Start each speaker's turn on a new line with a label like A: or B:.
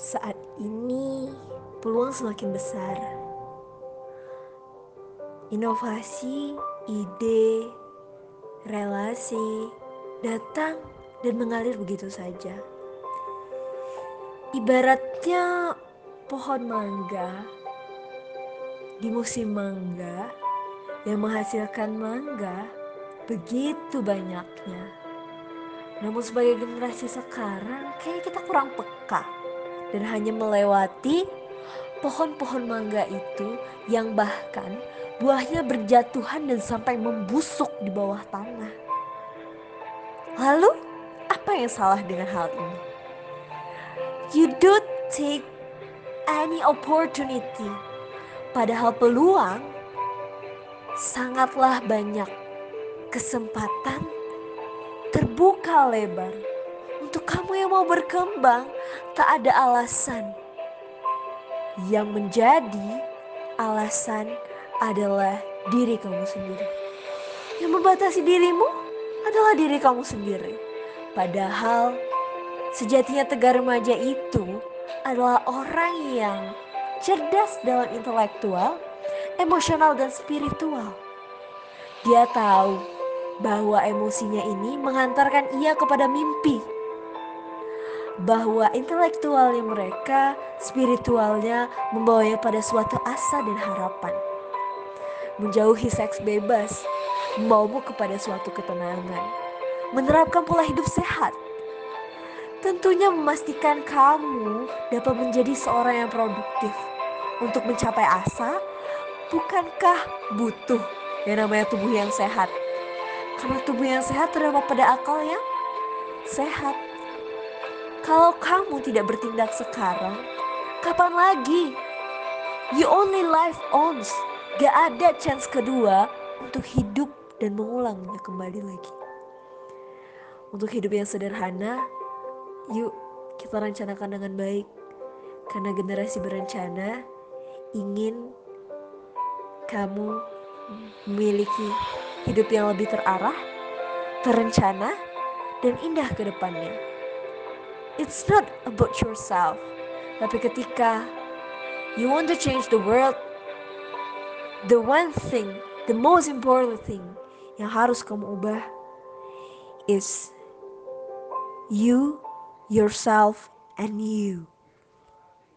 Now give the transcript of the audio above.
A: Saat ini peluang semakin besar. Inovasi, ide, relasi datang dan mengalir begitu saja. Ibaratnya pohon mangga di musim mangga yang menghasilkan mangga begitu banyaknya. Namun sebagai generasi sekarang kayaknya kita kurang peka dan hanya melewati pohon-pohon mangga itu yang bahkan buahnya berjatuhan dan sampai membusuk di bawah tanah. Lalu apa yang salah dengan hal ini? You don't take any opportunity. Padahal peluang sangatlah banyak. Kesempatan terbuka lebar. Untuk kamu yang mau berkembang, tak ada alasan. Yang menjadi alasan adalah diri kamu sendiri. Yang membatasi dirimu adalah diri kamu sendiri. Padahal sejatinya tegar remaja itu adalah orang yang cerdas dalam intelektual, emosional dan spiritual. Dia tahu bahwa emosinya ini mengantarkan ia kepada mimpi bahwa intelektualnya mereka, spiritualnya membawanya pada suatu asa dan harapan. Menjauhi seks bebas, membawamu kepada suatu ketenangan. Menerapkan pola hidup sehat, tentunya memastikan kamu dapat menjadi seorang yang produktif. Untuk mencapai asa, bukankah butuh yang namanya tubuh yang sehat? Karena tubuh yang sehat terdapat pada akal yang sehat. Kalau kamu tidak bertindak sekarang, kapan lagi? You only life owns. Gak ada chance kedua untuk hidup dan mengulangnya kembali lagi. Untuk hidup yang sederhana, yuk kita rencanakan dengan baik. Karena generasi berencana ingin kamu memiliki hidup yang lebih terarah, terencana, dan indah ke depannya. It's not about yourself. Tapi ketika you want to change the world, the one thing, the most important thing yang harus kamu ubah is you, yourself, and you.